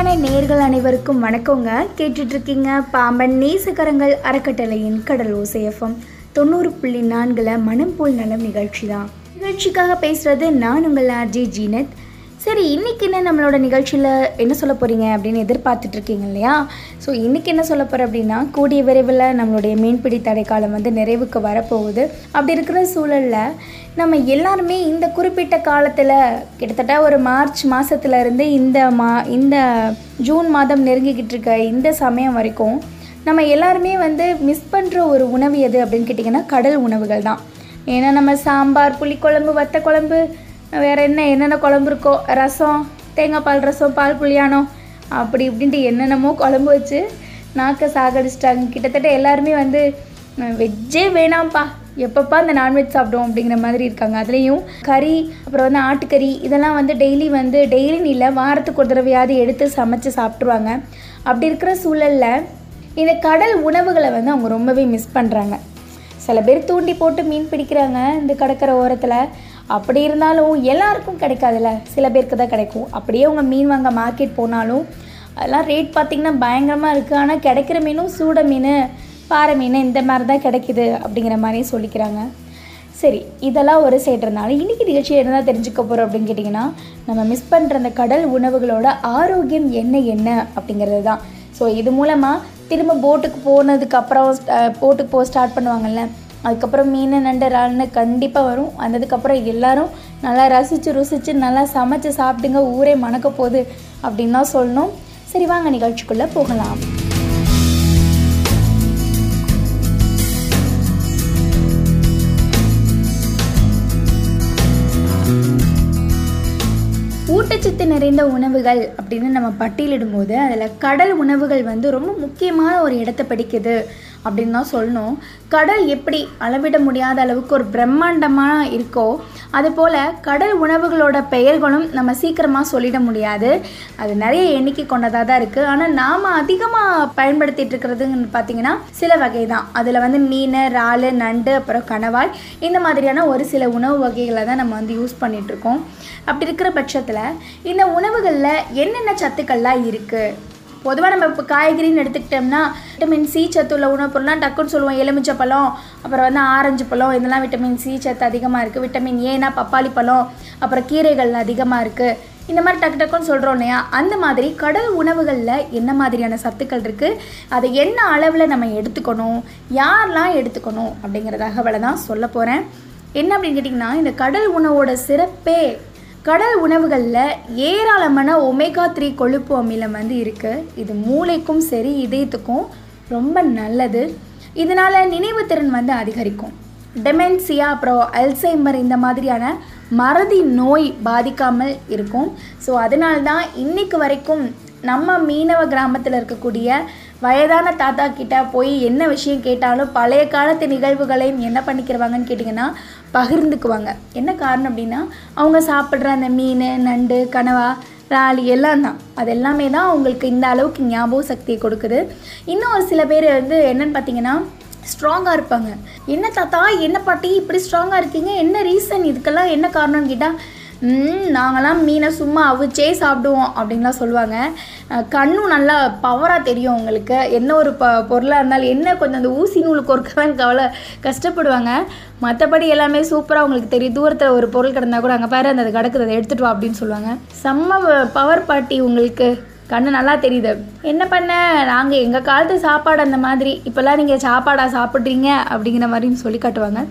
அன்பான நேர்கள் அனைவருக்கும் வணக்கங்க. கேட்டுட்ருக்கீங்க பாம்பன் நேசகரங்கள் அறக்கட்டளையின் கடல் ஓசையஃபம் தொண்ணூறு புள்ளி நான்கில் மனம் போல் நலம் நிகழ்ச்சி தான் நிகழ்ச்சிக்காக பேசுகிறது நான் உங்கள் ஆர்ஜே ஜீனத். சரி இன்னைக்கு என்ன நம்மளோட நிகழ்ச்சியில் என்ன சொல்ல போகிறீங்க அப்படின்னு எதிர்பார்த்துட்ருக்கீங்க இல்லையா? ஸோ இன்றைக்கி என்ன சொல்ல போகிறேன் அப்படின்னா கூடிய விரைவில் நம்மளுடைய மீன்பிடி தடைக்காலம் வந்து நிறைவுக்கு வரப்போகுது. அப்படி இருக்கிற சூழலில் நம்ம எல்லாருமே இந்த குறிப்பிட்ட காலத்தில் கிட்டத்தட்ட ஒரு மார்ச் மாதத்துலேருந்து இந்த மா இந்த ஜூன் மாதம் நெருங்கிக்கிட்டு இருக்க இந்த சமயம் வரைக்கும் நம்ம எல்லாருமே வந்து மிஸ் பண்ணுற ஒரு உணவு எது அப்படின்னு கேட்டிங்கன்னா கடல் உணவுகள் தான். ஏன்னா நம்ம சாம்பார் புளிக்குழம்பு வத்த குழம்பு வேறு என்ன என்னென்ன குழம்பு இருக்கோ ரசம் தேங்காய் பால் ரசம் பால் புளியானோ அப்படி இப்படின்ட்டு என்னென்னமோ குழம்பு வச்சு நாக்கை சாகடிச்சிட்டாங்க. கிட்டத்தட்ட எல்லாருமே வந்து வெஜ்ஜே வேணாம்ப்பா. எப்பப்போ அந்த நான்வெஜ் சாப்பிடும் அப்படிங்கிற மாதிரி இருக்காங்க. அதுலேயும் கறி அப்புறம் வந்து ஆட்டுக்கறி இதெல்லாம் வந்து டெய்லி வந்து டெய்லின்னு இல்லை வாரத்துக்கு ஒரு தடவையாவது எடுத்து சமைச்சு சாப்பிட்ருவாங்க அப்படி இருக்கிற சூழலில் இந்த கடல் உணவுகளை வந்து அவங்க ரொம்பவே மிஸ் பண்ணுறாங்க சில பேர் தூண்டி போட்டு மீன் பிடிக்கிறாங்க இந்த கடற்கரை ஓரத்தில். அப்படி இருந்தாலும் எல்லாருக்கும் கிடைக்காதுல்ல. சில பேருக்கு தான் கிடைக்கும். அப்படியே அவங்க மீன் வாங்க மார்க்கெட் போனாலும் அதெல்லாம் ரேட் பார்த்திங்கன்னா பயங்கரமாக இருக்குது ஆனால் கிடைக்கிற மீனும் சூட மீன். பாறை மீன் இந்த மாதிரி தான் கிடைக்குது அப்படிங்கிற மாதிரி சொல்லிக்கிறாங்க. சரி இதெல்லாம் ஒரு சைடு இருந்தாலும் இன்றைக்கி நிகழ்ச்சி என்ன தெரிஞ்சுக்க போகிறோம் அப்படின்னு கேட்டிங்கன்னா நம்ம மிஸ் பண்ணுற அந்த கடல் உணவுகளோட ஆரோக்கியம் என்ன என்ன அப்படிங்கிறது தான். ஸோ இது மூலமாக திரும்ப போட்டுக்கு போனதுக்கப்புறம் போட்டுக்கு போக ஸ்டார்ட் பண்ணுவாங்கல்ல அதுக்கப்புறம் மீன் நண்டு இறால்னு கண்டிப்பாக வரும். வந்ததுக்கப்புறம் எல்லோரும் நல்லா ரசித்து ருசித்து நல்லா சமைச்சு சாப்பிடுங்க ஊரே மணக்க போகுது அப்படின்னு தான் சொல்லணும். சரி வாங்க நிகழ்ச்சிக்குள்ளே போகலாம். ஊட்டச்சத்து நிறைந்த உணவுகள் அப்படின்னு நம்ம பட்டியலிடும்போது அதில் கடல் உணவுகள் வந்து ரொம்ப முக்கியமான ஒரு இடத்தை பிடிக்குது. அப்படின்னு தான் சொல்லணும். கடல் எப்படி அளவிட முடியாத அளவுக்கு ஒரு பிரம்மாண்டமாக இருக்கோ அதுபோல் கடல் உணவுகளோட பெயர்களும் நம்ம சீக்கிரமாக சொல்லிட முடியாது. அது நிறைய எண்ணிக்கை கொண்டதாக தான் இருக்குது ஆனால் நாம் அதிகமாக பயன்படுத்திட்டு இருக்கிறதுன்னு பார்த்தீங்கன்னா சில வகை தான் அதில் வந்து மீன் இறால் நண்டு அப்புறம் கணவாய் இந்த மாதிரியான ஒரு சில உணவு வகைகளை தான் நம்ம வந்து யூஸ் பண்ணிகிட்ருக்கோம் அப்படி இருக்கிற பட்சத்தில் இந்த உணவுகளில் என்னென்ன சத்துக்கள்லாம் இருக்குது பொதுவாக நம்ம இப்போ காய்கறின்னு எடுத்துக்கிட்டோம்னா விட்டமின் சி சத்து உள்ள உணவுப் பொருள்லாம் டக்குன்னு சொல்லுவோம். எலுமிச்சை பழம் அப்புறம் வந்து ஆரஞ்சு பழம் இதெல்லாம் விட்டமின் சி சத்து அதிகமாக இருக்குது விட்டமின் ஏனா பப்பாளி பழம் அப்புறம் கீரைகள் அதிகமாக இருக்குது இந்த மாதிரி டக்கு டக்குன்னு சொல்கிறோம் இல்லையா? அந்த மாதிரி கடல் உணவுகளில் என்ன மாதிரியான சத்துக்கள் இருக்குது அதை என்ன அளவில் நம்ம எடுத்துக்கணும்? யாரெல்லாம் எடுத்துக்கணும்? அப்படிங்கிற தகவலை தான் சொல்ல போகிறேன் என்ன அப்படின்னு கேட்டிங்கன்னா இந்த கடல் உணவோட சிறப்பே கடல் உணவுகளில் ஏராளமான ஒமேகா த்ரீ கொழுப்பு அமிலம் வந்து இருக்குது இது மூளைக்கும் சரி இதயத்துக்கும் ரொம்ப நல்லது. இதனால் நினைவுத்திறன் வந்து அதிகரிக்கும். டெமென்சியா அப்புறம் அல்சைமர் இந்த மாதிரியான மறதி நோய் பாதிக்காமல் இருக்கும். ஸோ அதனால தான் இன்னைக்கு வரைக்கும் நம்ம மீனவ கிராமத்தில் இருக்கக்கூடிய வயதான தாத்தா கிட்ட போய் என்ன விஷயம் கேட்டாலும் பழைய காலத்து நிகழ்வுகளையும் என்ன பண்ணிக்கிறவாங்கன்னு கேட்டிங்கன்னா பகிர்ந்துக்குவாங்க. என்ன காரணம் அப்படின்னா அவங்க சாப்பிட்ற அந்த மீன் நண்டு கனவா ராலி எல்லாம் தான். அது எல்லாமே தான் அவங்களுக்கு இந்த அளவுக்கு ஞாபக சக்தியை கொடுக்குது. இன்னும் ஒரு சில பேர் வந்து என்னன்னு பார்த்தீங்கன்னா ஸ்ட்ராங்காக இருப்பாங்க. என்ன தாத்தா என்ன பாட்டி இப்படி ஸ்ட்ராங்காக இருக்கீங்க? என்ன ரீசன்? இதுக்கெல்லாம் என்ன காரணம்னு கேட்டால் நாங்களாம் மீனை சும்மா அவிச்சே சாப்பிடுவோம் அப்படின்லாம் சொல்லுவாங்க. கண்ணும் நல்லா பவராக தெரியும் உங்களுக்கு. என்ன ஒரு ப பொருளாக இருந்தாலும் என்ன கொஞ்சம் அந்த ஊசி நூல் கொறுக்க தான் கவலை கஷ்டப்படுவாங்க. மற்றபடி எல்லாமே சூப்பராக உங்களுக்கு தெரியும். தூரத்தில் ஒரு பொருள் கிடந்தா கூட அங்கே பாரு அந்த அது கிடக்குது அதை எடுத்துகிட்டு வா அப்படின்னு சொல்லுவாங்க. செம்ம பவர் பாட்டி உங்களுக்கு. கண்ணு நல்லா தெரியுது. என்ன பண்ண? நாங்கள் எங்கள் காலத்து சாப்பாடு அந்த மாதிரி. இப்போல்லாம் நீங்கள் சாப்பாடாக சாப்பிட்றீங்க? அப்படிங்கிற மாதிரியும் சொல்லி காட்டுவாங்க.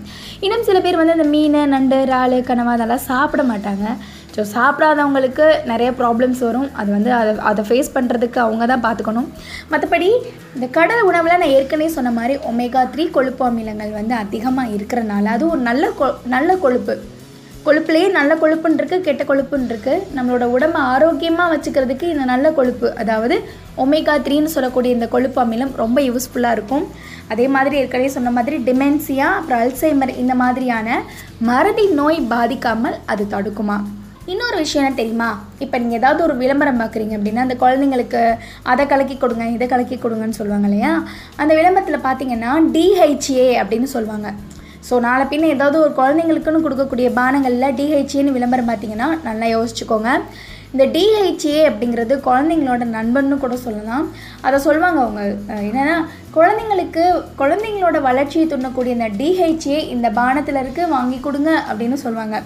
இன்னும் சில பேர் வந்து இந்த மீன் நண்டு இறால் கனவா அதெல்லாம் சாப்பிட மாட்டாங்க. ஸோ சாப்பிடாதவங்களுக்கு நிறைய ப்ராப்ளம்ஸ் வரும். அது வந்து அதை அதை ஃபேஸ் பண்ணுறதுக்கு அவங்க தான் பார்த்துக்கணும். மற்றபடி இந்த கடல் உணவில் நான் ஏற்கனவே சொன்ன மாதிரி ஒமேகா த்ரீ கொழுப்பு அமிலங்கள் வந்து அதிகமாக இருக்கிறனால அது ஒரு நல்ல கொ நல்ல கொழுப்பு. கொழுப்புலேயே நல்ல கொழுப்புன்னு இருக்குது கெட்ட கொழுப்புன்னு இருக்குது நம்மளோட உடம்பை ஆரோக்கியமாக வச்சுக்கிறதுக்கு இந்த நல்ல கொழுப்பு. அதாவது ஒமேகா த்ரீன்னு சொல்லக்கூடிய இந்த கொழுப்பு அமிலம் ரொம்ப யூஸ்ஃபுல்லாக இருக்கும். அதே மாதிரி ஏற்கனவே சொன்ன மாதிரி டிமென்சியா அப்புறம் அல்சைமர் இந்த மாதிரியான மறதி நோய் பாதிக்காமல் அது தடுக்குமா? இன்னொரு விஷயம் என்ன தெரியுமா? இப்போ நீங்கள் ஏதாவது ஒரு விளம்பரம் பார்க்குறீங்க அப்படின்னா அந்த குழந்தைங்களுக்கு அதை கலக்கி கொடுங்க இதை கலக்கி கொடுங்கன்னு சொல்லுவாங்க இல்லையா? அந்த விளம்பரத்தில் பார்த்தீங்கன்னா டிஹெச்ஏ அப்படின்னு சொல்லுவாங்க. ஸோ நாளை பின்ன ஏதாவது ஒரு குழந்தைங்களுக்குன்னு கொடுக்கக்கூடிய பானங்களில் டிஹெச்ஏன்னு விளம்பரம் பார்த்தீங்கன்னா நல்லா யோசிச்சுக்கோங்க. இந்த டிஹெச்ஏ அப்படிங்கிறது குழந்தைங்களோட நண்பன்னு கூட சொல்லலாம். அதை சொல்லுவாங்க அவங்க. என்னென்னா என்னன்னா குழந்தைங்களுக்கு குழந்தைங்களோட வளர்ச்சியை துண்ணக்கூடிய இந்த டிஹெச்ஏ இந்த பானத்தில் இருக்குது வாங்கி கொடுங்க அப்படின்னு சொல்லுவாங்க.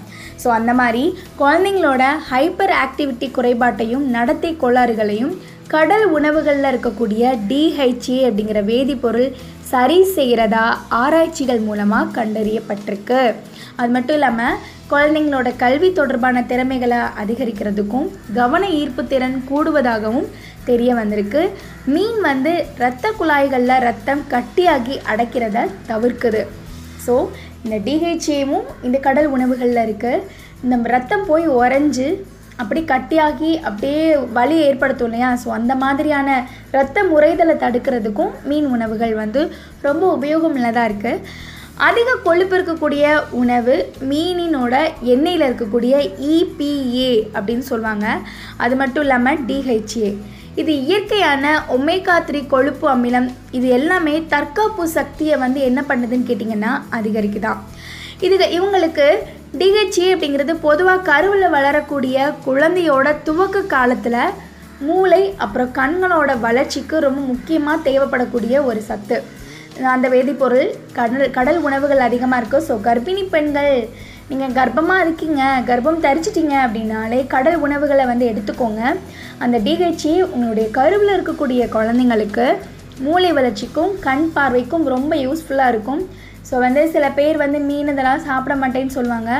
ஸோ அந்த மாதிரி குழந்தைங்களோட ஹைப்பர் ஆக்டிவிட்டி குறைபாட்டையும் நடத்தை கோளாறுகளையும் கடல் உணவுகளில் இருக்கக்கூடிய டிஹெச்ஏ அப்படிங்கிற வேதிப்பொருள் சரி செய்கிறதா ஆராய்ச்சிகள் மூலமாக கண்டறியப்பட்டிருக்கு. அது மட்டும் இல்லாமல் குழந்தைங்களோட கல்வி தொடர்பான திறமைகளை அதிகரிக்கிறதுக்கும் கவன ஈர்ப்பு திறன் கூடுவதாகவும் தெரிய வந்திருக்கு. மீன் வந்து இரத்த குழாய்களில் ரத்தம் கட்டியாகி அடைக்கிறத தவிர்க்குது. ஸோ இந்த டிஹெச்ஏவும் இந்த கடல் உணவுகளில் இருக்குது இந்த ரத்தம் போய் உறைஞ்சு அப்படி கட்டியாகி அப்படியே வலி ஏற்படுத்தும் இல்லையா? ஸோ அந்த மாதிரியான இரத்த முறைதலை தடுக்கிறதுக்கும் மீன் உணவுகள் வந்து ரொம்ப உபயோகம் உள்ளதாக இருக்குது அதிக கொழுப்பு இருக்கக்கூடிய உணவு மீனினோட எண்ணெயில் இருக்கக்கூடிய இபிஏ அப்படின்னு சொல்லுவாங்க. அது மட்டும் இல்லாமல் டிஹெச்ஏ இது இயற்கையான ஒமேகா த்ரீ கொழுப்பு அமிலம். இது எல்லாமே தற்காப்பு சக்தியை வந்து என்ன பண்ணுதுன்னு கேட்டிங்கன்னா அதிகரிக்குதான் இது இவங்களுக்கு டிஹெச்ஏ அப்படிங்கிறது பொதுவாக கருவில் வளரக்கூடிய குழந்தையோட துவக்க காலத்தில் மூளை அப்புறம் கண்களோட வளர்ச்சிக்கு ரொம்ப முக்கியமாக தேவைப்படக்கூடிய ஒரு சத்து. அந்த வேதிப்பொருள் கடல் கடல் உணவுகள் அதிகமாக இருக்கும் ஸோ கர்ப்பிணி பெண்கள் நீங்கள் கர்ப்பமாக இருக்கீங்க கர்ப்பம் தரிச்சிட்டிங்க அப்படின்னாலே கடல் உணவுகளை வந்து எடுத்துக்கோங்க. அந்த டிஹெச்ஏ உங்களுடைய கருவில் இருக்கக்கூடிய குழந்தைங்களுக்கு மூளை வளர்ச்சிக்கும் கண் பார்வைக்கும் ரொம்ப யூஸ்ஃபுல்லாக இருக்கும். ஸோ வந்து சில பேர் வந்து மீன் இதெல்லாம் சாப்பிட மாட்டேன்னு சொல்லுவாங்க.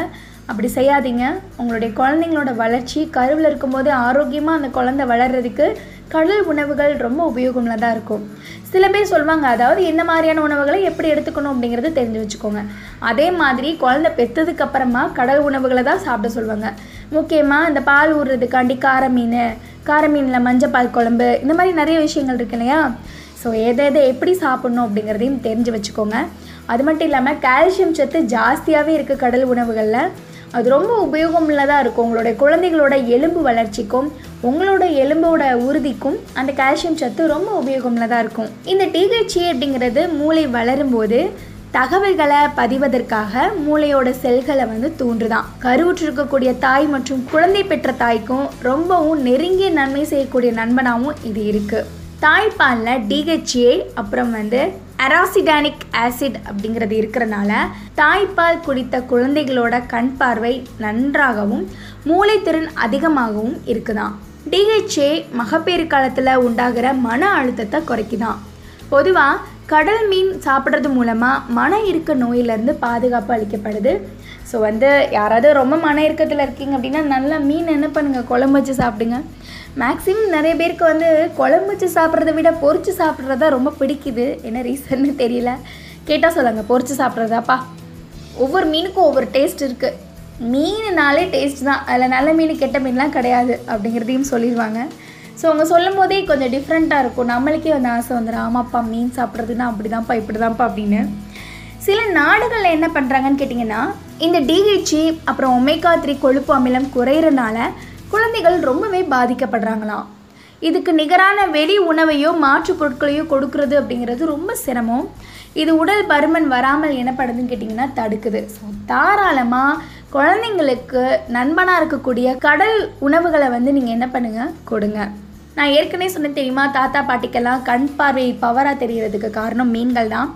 அப்படி செய்யாதீங்க. உங்களுடைய குழந்தைங்களோட வளர்ச்சி கருவில் இருக்கும்போது ஆரோக்கியமாக அந்த குழந்தை வளர்கிறதுக்கு கடல் உணவுகள் ரொம்ப உபயோகமுள்ளதாக இருக்கும். சில பேர் சொல்லுவாங்க அதாவது எந்த மாதிரியான உணவுகளை எப்படி எடுத்துக்கணும் அப்படிங்கிறது தெரிஞ்சு வச்சுக்கோங்க. அதே மாதிரி குழந்தை பெற்றதுக்கு அப்புறமா கடல் உணவுகளை தான் சாப்பிட சொல்லுவாங்க முக்கியமாக இந்த பால் ஊறுறதுக்காண்டி கார மீன் கார மீனில் மஞ்சப்பால் குழம்பு இந்த மாதிரி நிறைய விஷயங்கள் இருக்கு இல்லையா? ஸோ எதை எதை எப்படி சாப்பிட்ணும் அப்படிங்கிறதையும் தெரிஞ்சு வச்சுக்கோங்க. அது மட்டும் இல்லாமல் கால்சியம் சத்து ஜாஸ்தியாகவே இருக்குது கடல் உணவுகளில். அது ரொம்ப உபயோகமுள்ளதாக இருக்கும். உங்களுடைய குழந்தைகளோட எலும்பு வளர்ச்சிக்கும் உங்களோட எலும்போட உறுதிக்கும் அந்த கால்சியம் சத்து ரொம்ப உபயோகமுள்ளதாக இருக்கும். இந்த டிஹெச்ஏ அப்படிங்கிறது மூளை வளரும்போது தகவல்களை பதிவதற்காக மூளையோட செல்களை வந்து தூண்டுதான் கருவுற்றிருக்கக்கூடிய தாய் மற்றும் குழந்தை பெற்ற தாய்க்கும் ரொம்பவும் நெருங்கிய நன்மை செய்யக்கூடிய நண்பனாகவும் இது இருக்குது தாய்ப்பாலில் டிஹெச்ஏ அப்புறம் வந்து அராசிடானிக் ஆசிட் அப்படிங்கிறது இருக்கிறனால தாய்ப்பால் குடித்த குழந்தைகளோட கண் பார்வை நன்றாகவும் மூளைத்திறன் அதிகமாகவும் இருக்குதான். டிஹெச்ஏ மகப்பேறு காலத்தில் உண்டாகிற மன அழுத்தத்தை குறைக்குதான். பொதுவாக கடல் மீன் சாப்பிட்றது மூலமாக மன இருக்க நோயிலேருந்து பாதுகாப்பு அளிக்கப்படுது. ஸோ வந்து யாராவது ரொம்ப மன இறுக்கத்தில் இருக்கீங்க அப்படின்னா நல்லா மீன் என்ன பண்ணுங்கள் குழம்பு வச்சு சாப்பிடுங்க. மேக்ஸிமம் நிறைய பேருக்கு வந்து குழம்பு வச்சு சாப்பிட்றத விட பொரிச்சு சாப்பிட்றதா ரொம்ப பிடிக்குது. என்ன ரீசன்னு தெரியல. கேட்டால் சொல்லுங்க பொறிச்சு சாப்பிட்றதாப்பா? ஒவ்வொரு மீனுக்கும் ஒவ்வொரு டேஸ்ட் இருக்குது மீனுனாலே டேஸ்ட் தான். அதில் நல்ல மீன் கெட்ட மீன்லாம் கிடையாது அப்படிங்கிறதையும் சொல்லிடுவாங்க. ஸோ அவங்க சொல்லும் போதே கொஞ்சம் டிஃப்ரெண்ட்டாக இருக்கும். நம்மளுக்கே வந்து ஆசை வந்துடும் ஆமாப்பா மீன் சாப்பிட்றதுன்னா அப்படி தான்ப்பா இப்படி தான்ப்பா அப்படின்னு. சில நாடுகளில் என்ன பண்ணுறாங்கன்னு கேட்டிங்கன்னா இந்த டிஹெச்சி அப்புறம் ஒமேகா த்ரீ கொழுப்பு அமிலம் குறையிறனால குழந்தைகள் ரொம்பவே பாதிக்கப்படுறாங்களாம் இதுக்கு நிகரான வெளி உணவையோ மாற்றுப் பொருட்களையோ கொடுக்கறது அப்படிங்கிறது ரொம்ப சிரமம். இது உடல் பருமன் வராமல் எனப்படுதுன்னு கேட்டிங்கன்னா தடுக்குது. ஸோ தாராளமாக குழந்தைங்களுக்கு நண்பனாக இருக்கக்கூடிய கடல் உணவுகளை வந்து நீங்கள் என்ன பண்ணுங்கள் கொடுங்க. நான் ஏற்கனவே சொன்னேன் தெரியுமா? தாத்தா பாட்டிக்கெல்லாம் கண் பார்வை பவராக தெரிகிறதுக்கு காரணம் மீன்கள் தான்.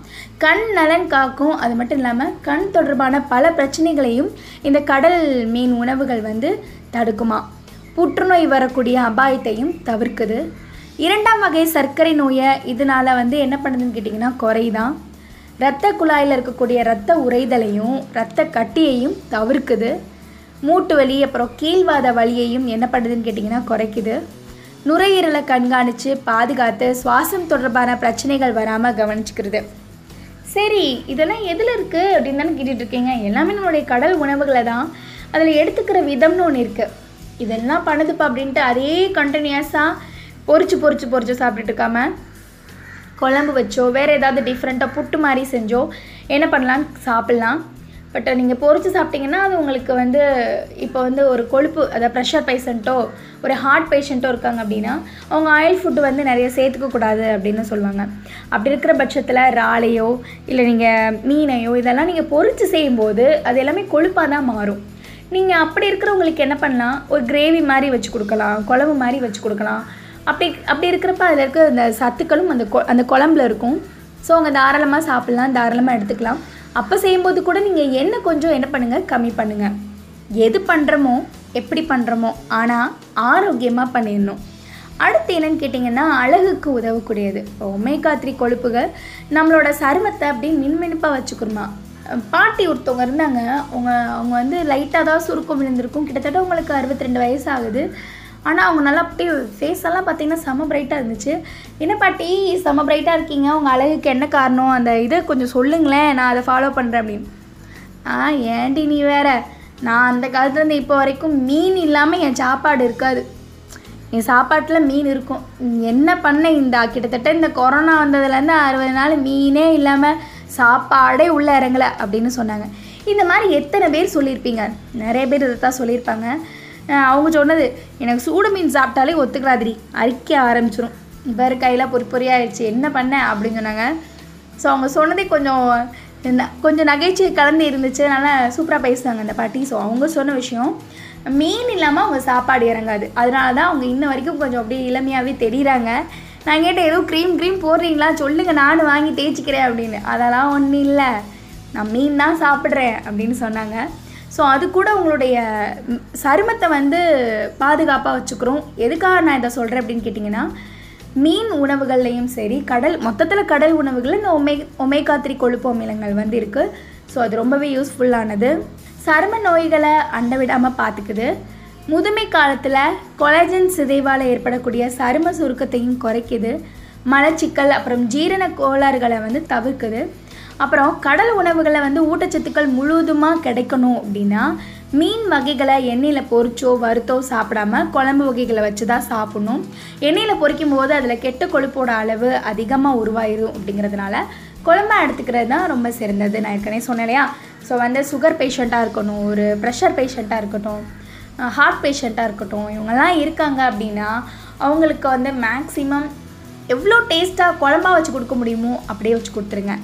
கண் நலன் காக்கும். அது மட்டும் இல்லாமல் கண் தொடர்பான பல பிரச்சனைகளையும் இந்த கடல் மீன் உணவுகள் வந்து தடுக்குமா? புற்றுநோய் வரக்கூடிய அபாயத்தையும் தவிர்க்குது. இரண்டாம் வகை சர்க்கரை நோயை இதனால் வந்து என்ன பண்ணுதுன்னு கேட்டிங்கன்னா குறைதான். இரத்த குழாயில் இருக்கக்கூடிய இரத்த உறைதலையும் இரத்த கட்டியையும் தவிர்க்குது. மூட்டு வலி அப்புறம் கீழ்வாத வலியையும் என்ன பண்ணுதுன்னு கேட்டிங்கன்னா குறைக்குது. நுரையீரலை கண்காணித்து பாதுகாத்து சுவாசம் தொடர்பான பிரச்சனைகள் வராமல் கவனிச்சுக்கிறது. சரி இதெல்லாம் எதில் இருக்குது அப்படின்னு தானே கேட்டுட்ருக்கீங்க எல்லாமே நம்மளுடைய கடல் உணவுகளை தான் அதில் எடுத்துக்கிற விதம்னு ஒன்று இருக்குது இதெல்லாம் பண்ணுதுப்பா அப்படின்ட்டு அதே கண்டினியூஸாக பொறிச்சு பொறிச்சு பொறிச்சு சாப்பிட்டுட்டு இருக்காம குழம்பு வச்சோ வேறு ஏதாவது டிஃப்ரெண்ட்டாக புட்டு மாதிரி செஞ்சோ என்ன பண்ணலாம்? சாப்பிட்லாம். பட் நீங்கள் பொறிச்சு சாப்பிட்டீங்கன்னா அது உங்களுக்கு வந்து இப்போ வந்து ஒரு கொழுப்பு அதாவது ப்ரெஷர் பேஷண்ட்டோ ஒரு ஹார்ட் பேஷண்ட்டோ இருக்காங்க அப்படின்னா அவங்க ஆயில் ஃபுட்டு வந்து நிறைய சேர்த்துக்கக்கூடாது அப்படின்னு சொல்லுவாங்க. அப்படி இருக்கிற பட்சத்தில் இறாலையோ இல்லை நீங்கள் மீனையோ இதெல்லாம் நீங்கள் பொறிச்சு செய்யும்போது அது எல்லாமே கொழுப்பாக தான் மாறும். நீங்கள் அப்படி இருக்கிறவங்களுக்கு என்ன பண்ணலாம்? ஒரு கிரேவி மாதிரி வச்சு கொடுக்கலாம் குழம்பு மாதிரி வச்சு கொடுக்கலாம். அப்படி அப்படி இருக்கிறப்ப அதில் இருக்க அந்த சத்துக்களும் அந்த கொ அந்த குழம்புல இருக்கும். ஸோ அவங்க தாராளமாக சாப்பிட்லாம் தாராளமாக எடுத்துக்கலாம். அப்போ செய்யும்போது கூட நீங்கள் என்ன கொஞ்சம் என்ன பண்ணுங்கள் கம்மி பண்ணுங்கள் எது பண்ணுறோமோ எப்படி பண்ணுறோமோ ஆனால் ஆரோக்கியமாக பண்ணிடணும். அடுத்து என்னன்னு கேட்டிங்கன்னா அழகுக்கு உதவக்கூடியது. ஒமேகா த்ரீ கொழுப்புகள் நம்மளோட சருமத்தை அப்படியே மின்மினுப்பாக வச்சுக்கிறோமா பாட்டி ஒருத்தவங்க இருந்தாங்க. அவங்க அவங்க வந்து லைட்டாக தான் சுருக்கம் விழுந்திருக்கும். கிட்டத்தட்ட உங்களுக்கு அறுபத்தி ரெண்டு வயசு ஆகுது ஆனால் அவங்க நல்லா அப்படியே ஃபேஸ் எல்லாம் பார்த்தீங்கன்னா செம பிரைட்டாக இருந்துச்சு. என்ன பாட்டி செம பிரைட்டாக இருக்கீங்க. உங்கள் அழகுக்கு என்ன காரணம்? அந்த இதை கொஞ்சம் சொல்லுங்களேன். நான் அதை ஃபாலோ பண்ணுறேன் அப்படின்னு. ஆ ஏன்டி நீ வேற? நான் அந்த காலத்துலேருந்து இப்போ வரைக்கும் மீன் இல்லாமல் என் சாப்பாடு இருக்காது. என் சாப்பாட்டில் மீன் இருக்கும். என்ன பண்ண இந்த? கிட்டத்தட்ட இந்த கொரோனா வந்ததுலேருந்து அறுபது நாள் மீனே இல்லாமல் சாப்பாடே உள்ளே இறங்கலை அப்படின்னு சொன்னாங்க. இந்த மாதிரி எத்தனை பேர் சொல்லியிருப்பீங்க? நிறைய பேர் இதை தான் சொல்லியிருப்பாங்க அவங்க சொன்னது எனக்கு சூடு மீன் சாப்பிட்டாலே ஒத்துக்கலாதிரி அரிக்க ஆரம்பிச்சிடும் இப்போ கையில் பொறி பொறியாயிடுச்சு என்ன பண்ண? அப்படின்னு சொன்னாங்க. ஸோ அவங்க சொன்னதே கொஞ்சம் கொஞ்சம் நகைச்சுவை கலந்து இருந்துச்சு. அதனால் சூப்பராக பேசுவாங்க அந்த பாட்டி. ஸோ அவங்க சொன்ன விஷயம் மீன் இல்லாமல் அவங்க சாப்பாடு இறங்காது. அதனால தான் அவங்க இன்ன வரைக்கும் கொஞ்சம் அப்படியே இளமையாகவே தெரியுறாங்க. நான் கேட்டேன் ஏதோ க்ரீம் க்ரீம் போடுறீங்களா? சொல்லுங்கள் நானும் வாங்கி தேய்ச்சிக்கிறேன் அப்படின்னு. அதெல்லாம் ஒன்றும் இல்லை. நான் மீன் தான் சாப்பிட்றேன் அப்படின்னு சொன்னாங்க. ஸோ அது கூட உங்களுடைய சருமத்தை வந்து பாதுகாப்பாக வச்சுக்கிறோம். எதுக்காக நான் இதை சொல்கிறேன் அப்படின்னு கேட்டிங்கன்னா மீன் உணவுகள்லையும் சரி கடல் மொத்தத்தில் கடல் உணவுகளில் இந்த ஒமே ஒமேகா த்ரீ கொழுப்பு அமிலங்கள் வந்து இருக்குது ஸோ அது ரொம்பவே யூஸ்ஃபுல்லானது சரும நோய்களை அண்டவிடாமல் பார்த்துக்குது முதுமை காலத்தில் கொலஜன் சிதைவால் ஏற்படக்கூடிய சரும சுருக்கத்தையும் குறைக்குது. மலச்சிக்கல் அப்புறம் ஜீரண கோளாறுகளை வந்து தவிர்க்குது. அப்புறம் கடல் உணவுகளை வந்து ஊட்டச்சத்துக்கள் முழுவதுமாக கிடைக்கணும் அப்படின்னா மீன் வகைகளை எண்ணெயில் பொறிச்சோ வறுத்தோ சாப்பிடாம குழம்பு வகைகளை வச்சு தான் சாப்பிடணும். எண்ணெயில் பொரிக்கும் போது அதில் கெட்ட கொழுப்போட அளவு அதிகமாக உருவாயிரும் அப்படிங்கிறதுனால குழம்பா எடுத்துக்கிறது தான் ரொம்ப சிறந்தது. நான் ஏற்கனவே சொன்னேன் இல்லையா? ஸோ வந்து சுகர் பேஷண்ட்டாக இருக்கணும் ஒரு ப்ரெஷர் பேஷண்ட்டாக இருக்கட்டும் ஹார்ட் பேஷண்ட்டாக இருக்கட்டும் இவங்கெல்லாம் இருக்காங்க அப்படின்னா அவங்களுக்கு வந்து மேக்ஸிமம் எவ்வளோ டேஸ்ட்டாக குழம்பா வச்சு கொடுக்க முடியுமோ அப்படியே வச்சு கொடுத்துருங்க.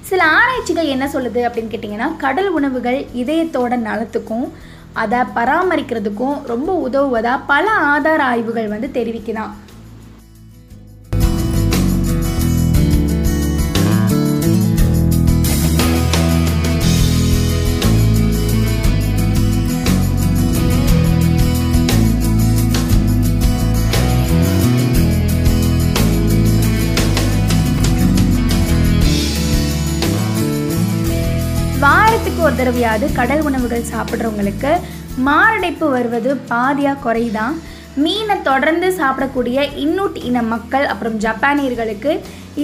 சில ஆராய்ச்சிகள் என்ன சொல்லுது அப்படின்னு கேட்டிங்கன்னா கடல் உணவுகள் இதயத்தோட நலத்துக்கும் அதை பராமரிக்கிறதுக்கும் ரொம்ப உதவுவதாக பல ஆதார ஆய்வுகள் வந்து தெரிவிக்குதான். தடவையாவது கடல் உணவுகள் சாப்பிட்றவங்களுக்கு மாரடைப்பு வருவது பாதியாக குறைதான். மீனை தொடர்ந்து சாப்பிடக்கூடிய இன்னுட் இன மக்கள் அப்புறம் ஜப்பானியர்களுக்கு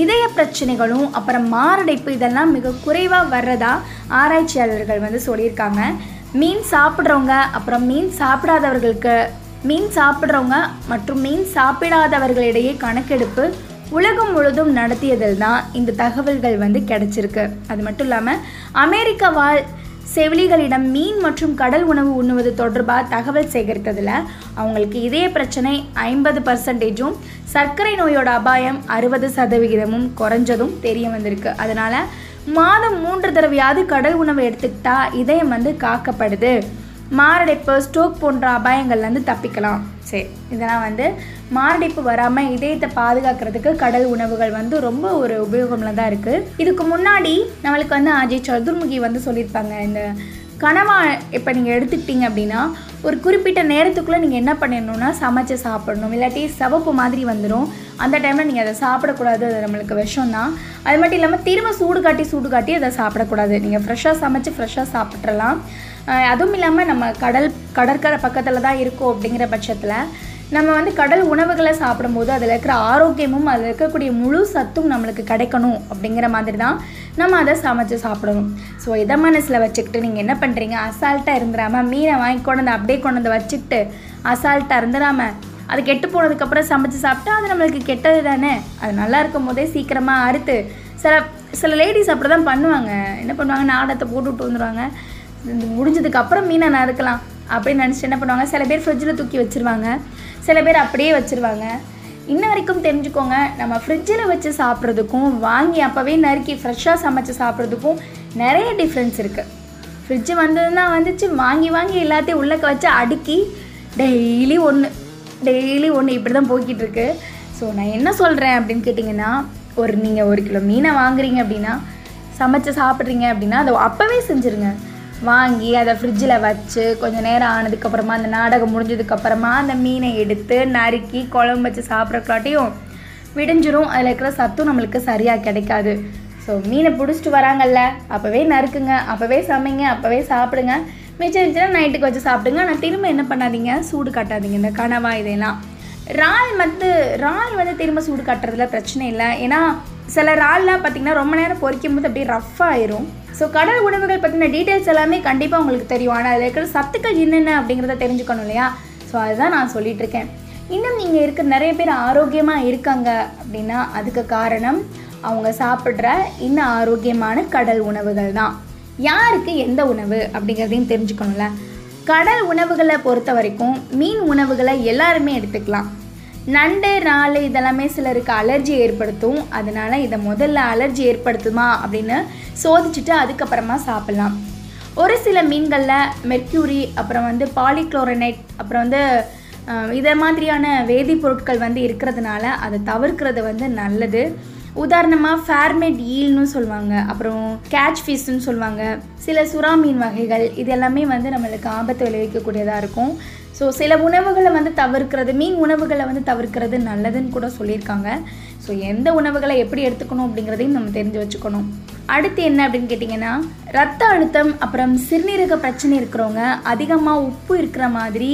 இதய பிரச்சனைகளும் அப்புறம் மாரடைப்பு இதெல்லாம் மிக குறைவாக வர்றதா ஆராய்ச்சியாளர்கள் வந்து சொல்லியிருக்காங்க. மீன் சாப்பிட்றவங்க அப்புறம் மீன் சாப்பிடாதவர்களுக்கு மீன் சாப்பிட்றவங்க மற்றும் மீன் சாப்பிடாதவர்களிடையே கணக்கெடுப்பு உலகம் முழுதும் நடத்தியதில் தான் இந்த தகவல்கள் வந்து கிடைச்சிருக்கு. அது மட்டும் இல்லாமல் அமெரிக்க வாழ் செவிலிகளிடம் மீன் மற்றும் கடல் உணவு உண்ணுவது தொடர்பாக தகவல் சேகரித்ததில் அவங்களுக்கு இதய பிரச்சனை ஐம்பது பர்சன்டேஜும் சர்க்கரை நோயோட அபாயம் அறுபது சதவிகிதமும் குறைஞ்சதும் தெரிய வந்திருக்கு. அதனால் மாதம் மூன்று தடவையாவது கடல் உணவு எடுத்துக்கிட்டா இதயம் வந்து காக்கப்படுது. மாரடைப்பு ஸ்ட்ரோக் போன்ற அபாயங்கள்லேருந்து தப்பிக்கலாம். சரி இதெல்லாம் வந்து மாரடைப்பு வராமல் இதயத்தை பாதுகாக்கிறதுக்கு கடல் உணவுகள் வந்து ரொம்ப ஒரு உபயோகமில் தான் இருக்குது இதுக்கு முன்னாடி நம்மளுக்கு வந்து அஜய் சதுர்முகி வந்து சொல்லியிருப்பாங்க இந்த கனவா இப்போ நீங்கள் எடுத்துக்கிட்டீங்க அப்படின்னா ஒரு குறிப்பிட்ட நேரத்துக்குள்ளே நீங்கள் என்ன பண்ணிடணும்னா சமைச்சு சாப்பிடணும். இல்லாட்டி சிவப்பு மாதிரி வந்துடும் அந்த டைமில் நீங்கள் அதை சாப்பிடக்கூடாது அது நம்மளுக்கு விஷம் தான் அது மட்டும் இல்லாமல் திரும்ப சூடு காட்டி சூடு காட்டி அதை சாப்பிடக்கூடாது. நீங்கள் ஃப்ரெஷ்ஷாக சமைச்சு ஃப்ரெஷ்ஷாக சாப்பிட்றலாம் அதுவும் இல்லாமல் நம்ம கடல் கடற்கரை பக்கத்தில் தான் இருக்கோம் அப்படிங்கிற பட்சத்தில் நம்ம வந்து கடல் உணவுகளை சாப்பிடும்போது அதில் இருக்கிற ஆரோக்கியமும் அதில் இருக்கக்கூடிய முழு சத்தும் நம்மளுக்கு கிடைக்கணும் அப்படிங்கிற மாதிரி தான் நம்ம அதை சமைச்சு சாப்பிடணும். ஸோ இதை மனசில் வச்சுக்கிட்டு நீங்கள் என்ன பண்ணுறீங்க அசால்ட்டாக இருந்துடாமல் மீனை வாங்கி கொண்டு வந்து அப்படியே கொண்டு வந்து வச்சுக்கிட்டு அசால்ட்டாக இருந்துடாமல் அது கெட்டு போனதுக்கப்புறம் சமைச்சு சாப்பிட்டா அது நம்மளுக்கு கெட்டது தானே? அது நல்லா இருக்கும் போதே சீக்கிரமாக அறுத்து சில சில லேடிஸ் அப்படி தான் பண்ணுவாங்க. என்ன பண்ணுவாங்க? நாடத்தை போட்டு விட்டு வந்துடுவாங்க இது முடிஞ்சதுக்கு அப்புறம் மீனை நறுக்கலாம் அப்படின்னு நினச்சிட்டு என்ன பண்ணுவாங்க? சில பேர் ஃப்ரிட்ஜில் தூக்கி வச்சுருவாங்க. சில பேர் அப்படியே வச்சுருவாங்க. இன்ன வரைக்கும் தெரிஞ்சுக்கோங்க நம்ம ஃப்ரிட்ஜில் வச்சு சாப்பிட்றதுக்கும் வாங்கி அப்போவே நறுக்கி ஃப்ரெஷ்ஷாக சமைச்சு சாப்பிட்றதுக்கும் நிறைய டிஃப்ரென்ஸ் இருக்குது ஃப்ரிட்ஜு வந்ததுன்னா வந்துச்சு வாங்கி வாங்கி எல்லாத்தையும் உள்ளக்க வச்சு அடுக்கி டெய்லி ஒன்று டெய்லி ஒன்று இப்படி தான் போய்கிட்டு இருக்கு. ஸோ நான் என்ன சொல்கிறேன் அப்படின்னு கேட்டிங்கன்னா ஒரு நீங்கள் ஒரு கிலோ மீனை வாங்குறீங்க அப்படின்னா சமைச்சு சாப்பிட்றீங்க அப்படின்னா அதை அப்போவே செஞ்சுருங்க. வாங்கி அதை ஃப்ரிட்ஜில் வச்சு கொஞ்சம் நேரம் ஆனதுக்கப்புறமா அந்த நாடகம் முடிஞ்சதுக்கப்புறமா அந்த மீனை எடுத்து நறுக்கி குழம்பு வச்சு சாப்பிட்றக்காட்டியும் விடிஞ்சிரும். அதில் இருக்கிற சத்தும் நம்மளுக்கு சரியாக கிடைக்காது. ஸோ மீனை பிடிச்சிட்டு வராங்கல்ல அப்போவே நறுக்குங்க. அப்போவே சமைங்க அப்போவே சாப்பிடுங்க. மிச்சம் இருந்துச்சுன்னா நைட்டுக்கு வச்சு சாப்பிடுங்க. ஆனால் திரும்ப என்ன பண்ணாதீங்க? சூடு காட்டாதீங்க. இந்த கனவா இதெல்லாம். இறால் வந்து இறால் வந்து திரும்ப சூடு காட்டுறதுல பிரச்சனை இல்லை. ஏன்னா சில இறால்லாம் பார்த்தீங்கன்னா ரொம்ப நேரம் பொறிக்கும் போது அப்படியே ரஃப் ஆயிரும். ஸோ கடல் உணவுகள் பற்றின டீட்டெயில்ஸ் எல்லாமே கண்டிப்பாக உங்களுக்கு தெரியும். ஆனால் அதில் இருக்கிற சத்துக்கள் என்னென்ன அப்படிங்கிறத தெரிஞ்சுக்கணும் இல்லையா? ஸோ அதுதான் நான் சொல்லிட்டு இருக்கேன். இன்னும் நீங்கள் இருக்க நிறைய பேர் ஆரோக்கியமாக இருக்காங்க அப்படின்னா அதுக்கு காரணம் அவங்க சாப்பிட்ற இன்னும் ஆரோக்கியமான கடல் உணவுகள் தான். யாருக்கு எந்த உணவு அப்படிங்கிறதையும் தெரிஞ்சுக்கணும்ல. கடல் உணவுகளை பொறுத்த வரைக்கும் மீன் உணவுகளை எல்லாருமே எடுத்துக்கலாம். நண்டு நாள் இதெல்லாமே சிலருக்கு அலர்ஜி ஏற்படுத்தும். அதனால இதை முதல்ல அலர்ஜி ஏற்படுத்துமா அப்படின்னு சோதிச்சுட்டு அதுக்கப்புறமா சாப்பிட்லாம். ஒரு சில மீன்களில் மெர்க்யூரி அப்புறம் வந்து பாலிக்ளோரனைட் அப்புறம் வந்து இதை மாதிரியான வேதிப்பொருட்கள் வந்து இருக்கிறதுனால அதை தவிர்க்கிறது வந்து நல்லது. உதாரணமாக ஃபேர்மெட் ஈல்னு சொல்லுவாங்க அப்புறம் கேட்ச் ஃபிஷ்னு சொல்லுவாங்க. சில சுறா மீன் வகைகள் இது எல்லாமே வந்து நம்மளுக்கு ஆபத்து விளைவிக்கக்கூடியதாக இருக்கும். ஸோ சில உணவுகளை வந்து தவிர்க்கிறது மீன் உணவுகளை வந்து தவிர்க்கிறது நல்லதுன்னு கூட சொல்லியிருக்காங்க. ஸோ எந்த உணவுகளை எப்படி எடுத்துக்கணும் அப்படிங்கிறதையும் நம்ம தெரிஞ்சு வச்சுக்கணும். அடுத்து என்ன அப்படின்னு கேட்டிங்கன்னா ரத்த அழுத்தம் அப்புறம் சிறுநீரக பிரச்சனை இருக்கிறவங்க அதிகமாக உப்பு இருக்கிற மாதிரி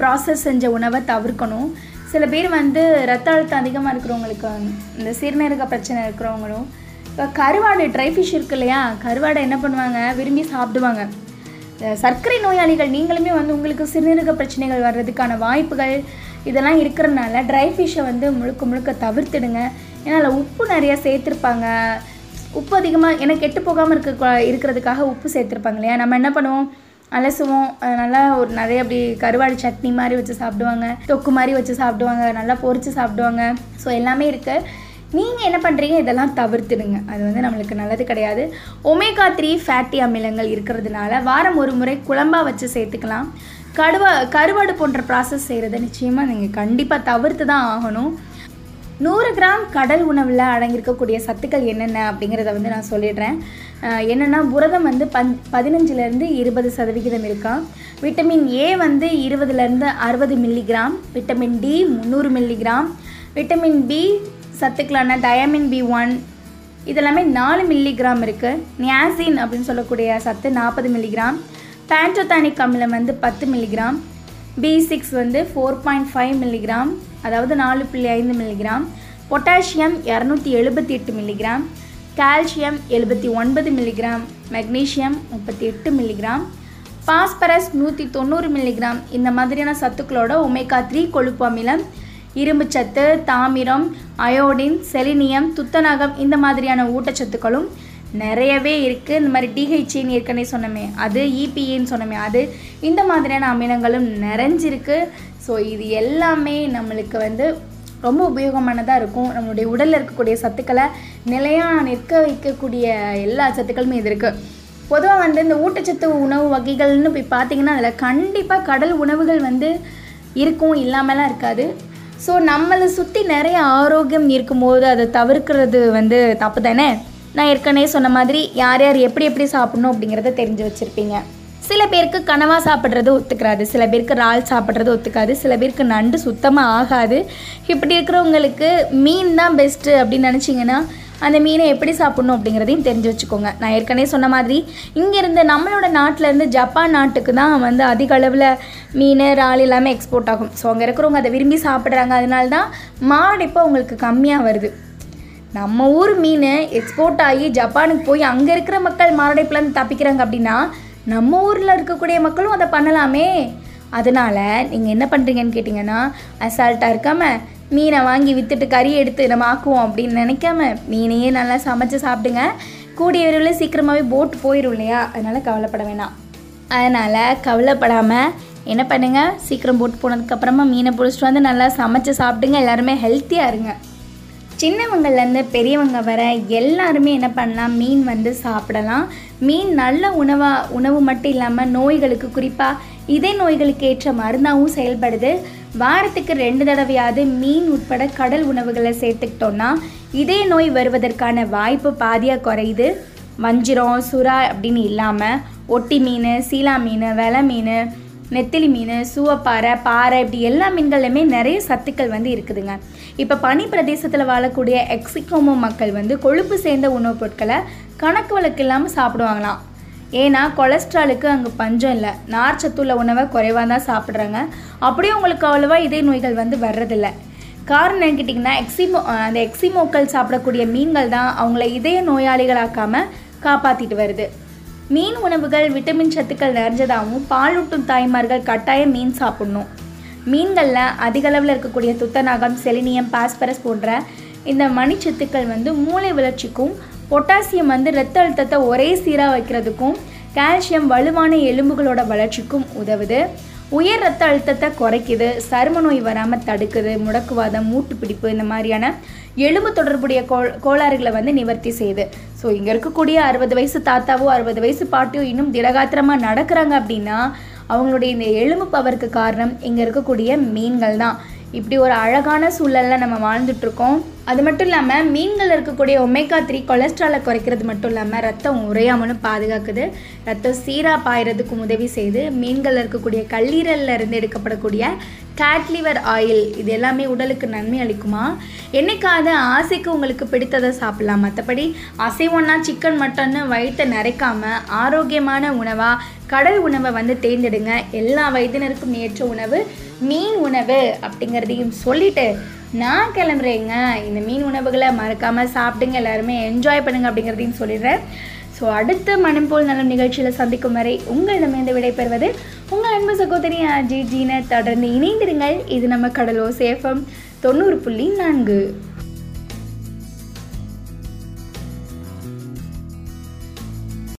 ப்ராசஸ் செஞ்ச உணவை தவிர்க்கணும். சில பேர் வந்து ரத்த அழுத்தம் அதிகமாக இருக்கிறவங்களுக்கு இந்த சிறுநீரக பிரச்சனை இருக்கிறவங்களும் இப்போ கருவாடு ட்ரை ஃபிஷ் இருக்கு இல்லையா? கருவாடை என்ன பண்ணுவாங்க? விரும்பி சாப்பிடுவாங்க. சர்க்கரை நோயாளிகள் நீங்களுமே வந்து உங்களுக்கு சிறுநீரக பிரச்சனைகள் வர்றதுக்கான வாய்ப்புகள் இதெல்லாம் இருக்கிறனால ட்ரை ஃபிஷ்ஷை வந்து முழுக்க முழுக்க தவிர்த்துடுங்க. ஏன்னா அதில் உப்பு நிறையா சேர்த்துருப்பாங்க. உப்பு அதிகமாக ஏன்னா கெட்டு போகாமல் இருக்க இருக்கிறதுக்காக உப்பு சேர்த்துருப்பாங்க இல்லையா? நம்ம என்ன பண்ணுவோம்? அலசுவோம். நல்லா ஒரு நிறைய அப்படி கருவாடு சட்னி மாதிரி வச்சு சாப்பிடுவாங்க. தொக்கு மாதிரி வச்சு சாப்பிடுவாங்க. நல்லா பொறிச்சு சாப்பிடுவாங்க. ஸோ எல்லாமே இருக்குது நீங்கள் என்ன பண்ணுறீங்க இதெல்லாம் தவிர்த்துடுங்க. அது வந்து நம்மளுக்கு நல்லது கிடையாது. ஒமேகா த்ரீ ஃபேட்டி அமிலங்கள் இருக்கிறதுனால வாரம் ஒரு முறை குழம்பாக வச்சு சேர்த்துக்கலாம். கடுவா கருவாடு போன்ற ப்ராசஸ் செய்கிறத நிச்சயமாக நீங்கள் கண்டிப்பாக தவிர்த்து தான் ஆகணும். நூறு கிராம் கடல் உணவில் அடங்கியிருக்கக்கூடிய சத்துக்கள் என்னென்ன அப்படிங்கிறத வந்து நான் சொல்லிடுறேன். என்னென்னா புரதம் வந்து பன் பதினஞ்சுலேருந்து இருபது சதவிகிதம் இருக்கான் விட்டமின் ஏ வந்து இருபதுலேருந்து அறுபது மில்லிகிராம் விட்டமின் டி முந்நூறு மில்லிகிராம் விட்டமின் பி சத்துக்களான டயமின் பி ஒன் இதெல்லாமே நாலு மில்லிகிராம் இருக்குது நியாசின் அப்படின்னு சொல்லக்கூடிய சத்து நாற்பது மில்லிகிராம் பேண்டோதானிக் அமிலம் வந்து பத்து மில்லிகிராம் பி சிக்ஸ் வந்து ஃபோர் பாயிண்ட் ஃபைவ் மில்லிகிராம் அதாவது நாலு புள்ளி ஐந்து மில்லிகிராம் பொட்டாசியம் இரநூத்தி எழுபத்தி எட்டு மில்லிகிராம் கால்சியம் எழுபத்தி ஒன்பது மில்லிகிராம் மெக்னீசியம் முப்பத்தி எட்டு மில்லிகிராம் பாஸ்பரஸ் நூற்றி தொண்ணூறு மில்லிகிராம் இந்த மாதிரியான சத்துக்களோட ஒமேகா த்ரீ கொழுப்பு அமிலம் இரும்புச்சத்து தாமிரம் அயோடின் செலினியம் துத்தநாகம் இந்த மாதிரியான ஊட்டச்சத்துக்களும் நிறையவே இருக்குது இந்த மாதிரி டிஹெச்சின்னு ஏற்கனவே சொன்னோமே. அது இபிஏன்னு சொன்னமே. அது இந்த மாதிரியான அமிலங்களும் நிறைஞ்சிருக்கு. ஸோ இது எல்லாமே நம்மளுக்கு வந்து ரொம்ப உபயோகமானதாக இருக்கும். நம்மளுடைய உடலில் இருக்கக்கூடிய சத்துக்களை நிலையாக நிற்க வைக்கக்கூடிய எல்லா சத்துக்களுமே இது இருக்குது பொதுவாக வந்து இந்த ஊட்டச்சத்து உணவு வகைகள்னு போய் பார்த்தீங்கன்னா அதில் கண்டிப்பாக கடல் உணவுகள் வந்து இருக்கும். இல்லாமலாம் இருக்காது. ஸோ நம்மளை சுற்றி நிறைய ஆரோக்கியம் இருக்கும்போது அதை தவிர்க்கிறது வந்து தப்பு தானே? நான் ஏற்கனவே சொன்ன மாதிரி யார் யார் எப்படி எப்படி சாப்பிட்ணும் அப்படிங்கிறத தெரிஞ்சு வச்சுருப்பீங்க. சில பேருக்கு கனவா சாப்பிட்றது ஒத்துக்கிறாது சில பேருக்கு இறால் சாப்பிட்றது ஒத்துக்காது சில பேருக்கு நண்டு சுத்தமாக ஆகாது. இப்படி இருக்கிறவங்களுக்கு மீன் தான் பெஸ்ட்டு அப்படின்னு நினச்சிங்கன்னா அந்த மீனை எப்படி சாப்பிட்ணும் அப்படிங்கிறதையும் தெரிஞ்சு வச்சுக்கோங்க. நான் ஏற்கனவே சொன்ன மாதிரி இங்கேருந்து நம்மளோட நாட்டிலேருந்து ஜப்பான் நாட்டுக்கு தான் வந்து அதிக அளவில் மீன் இறால் எல்லாமே எக்ஸ்போர்ட் ஆகும். ஸோ அங்கே இருக்கிறவங்க அதை விரும்பி சாப்பிட்றாங்க. அதனால தான் மாரடைப்பு அவங்களுக்கு கம்மியாக வருது. நம்ம ஊர் மீன் எக்ஸ்போர்ட் ஆகி ஜப்பானுக்கு போய் அங்கே இருக்கிற மக்கள் மாரடைப்புலேருந்து தப்பிக்கிறாங்க அப்படின்னா நம்ம ஊரில் இருக்கக்கூடிய மக்களும் அதை பண்ணலாமே. அதனால் நீங்கள் என்ன பண்ணுறீங்கன்னு கேட்டிங்கன்னா அசால்ட்டாக இருக்காமல் மீனை வாங்கி விற்றுட்டு கறி எடுத்து நம்ம ஆக்குவோம் அப்படின்னு நினைக்காம மீனையே நல்லா சமைச்சு சாப்பிடுங்க. கூடிய விரைவில் சீக்கிரமாகவே போட் போயிடும் இல்லையா? அதனால் கவலைப்பட வேணாம். அதனால் கவலைப்படாமல் என்ன பண்ணுங்கள் சீக்கிரம் போட்டு போனதுக்கப்புறமா மீனை பிடிச்சிட்டு வந்து நல்லா சமைச்சு சாப்பிடுங்க. எல்லாருமே ஹெல்த்தியாக இருங்க. சின்னவங்கள்லேருந்து பெரியவங்க வர எல்லாருமே என்ன பண்ணலாம்? மீன் வந்து சாப்பிடலாம். மீன் நல்ல உணவாக உணவு மட்டும் இல்லாமல் நோய்களுக்கு குறிப்பாக இதே நோய்களுக்கு ஏற்ற மருந்தாகவும் செயல்படுது. வாரத்துக்கு ரெண்டு தடவையாவது மீன் உட்பட கடல் உணவுகளை சேர்த்துக்கிட்டோன்னா இதே நோய் வருவதற்கான வாய்ப்பு பாதியாக குறையுது. வஞ்சிரம் சுறா அப்படின்னு இல்லாமல் ஒட்டி மீன் சீலா மீன் வெலை மீன் நெத்திலி மீன் சூவப்பாறை பாறை இப்படி எல்லா மீன்கள்லையுமே நிறைய சத்துக்கள் வந்து இருக்குதுங்க. இப்போ பனி பிரதேசத்தில் வாழக்கூடிய எக்ஸிகோமோ மக்கள் வந்து கொழுப்பு சேர்ந்த உணவுப் பொருட்களை கணக்கு வழக்கு இல்லாமல் சாப்பிடுவாங்களாம். ஏன்னா கொலஸ்ட்ராலுக்கு அங்கே பஞ்சம் இல்லை. நார்ச்சத்துள்ள உணவை குறைவாக தான் சாப்பிட்றாங்க. அப்படியே உங்களுக்கு அவ்வளோவா இதய நோய்கள் வந்து வர்றதில்ல. காரணம் என்னன்னு கேட்டிங்கன்னா எக்ஸிமோ அந்த எக்ஸிமோக்கள் சாப்பிடக்கூடிய மீன்கள் தான் அவங்கள இதய நோயாளிகளாக்காமல் காப்பாற்றிட்டு வருது. மீன் உணவுகள் விட்டமின் சத்துக்கள் நிறைஞ்சதாகவும் பாலூட்டும் தாய்மார்கள் கட்டாயம் மீன் சாப்பிடணும். மீன்களில் அதிகளவில் இருக்கக்கூடிய துத்தநாகம் செலினியம் பாஸ்பரஸ் போன்ற இந்த மணிச்சத்துக்கள் வந்து மூளை வளர்ச்சிக்கும் பொட்டாசியம் வந்து இரத்த அழுத்தத்தை ஒரே சீராக வைக்கிறதுக்கும் கால்சியம் வலுவான எலும்புகளோட வளர்ச்சிக்கும் உதவுது. உயர் ரத்த அழுத்தத்தை குறைக்குது சரும நோய் வராமல் தடுக்குது முடக்குவாதம் மூட்டு பிடிப்பு இந்த மாதிரியான எலும்பு தொடர்புடைய கோ கோளாறுகளை வந்து நிவர்த்தி செய்யுது. ஸோ இங்கே இருக்கக்கூடிய அறுபது வயசு தாத்தாவோ அறுபது வயசு பாட்டியோ இன்னும் திடகாத்திரமாக நடக்கிறாங்க அப்படின்னா அவங்களுடைய இந்த எலும்பு பவருக்கு காரணம் இங்கே இருக்கக்கூடிய மீன்கள் தான் இப்படி ஒரு அழகான சூழலில் நம்ம வாழ்ந்துட்டுருக்கோம். அது மட்டும் இல்லாமல் மீன்கள் இருக்கக்கூடிய ஒமேகா த்ரீ கொலஸ்ட்ராலை குறைக்கிறது மட்டும் இல்லாமல் ரத்தம் உறையாமலும் பாதுகாக்குது. ரத்தம் சீராக பாயறதுக்கும் உதவி செய்து மீன்கள் இருக்கக்கூடிய கல்லீரலில் இருந்து எடுக்கப்படக்கூடிய கேட்லிவர் ஆயில் இது எல்லாமே உடலுக்கு நன்மை அளிக்குமா? என்னைக்காவது ஆசைக்கு உங்களுக்கு பிடித்ததை சாப்பிடலாம். மற்றபடி அசைவம்னா சிக்கன் மட்டன்னு வயிற்றை நிறைக்காமல் ஆரோக்கியமான உணவாக கடல் உணவை வந்து தேர்ந்தெடுங்க. எல்லா வயதினருக்கும் ஏற்ற உணவு மீன் உணவு அப்படிங்கிறதையும் சொல்லிட்டு நான் கிளம்புறேங்க. இந்த மீன் உணவுகளை மறக்காமல் சாப்பிடுங்க எல்லாருமே என்ஜாய் பண்ணுங்க அப்படிங்கிறதையும் சொல்லிடுறேன். ஸோ அடுத்த மனம் போல் நலம் நிகழ்ச்சியில் சந்திக்கும் வரை உங்களிடமிருந்து விடைபெறுவது உங்கள் அன்பு சகோதரி அஜய் ஜீனை. தொடர்ந்து இணைந்திருங்கள். இது நம்ம கடலோ சேஃபம் தொண்ணூறு புள்ளி நான்கு.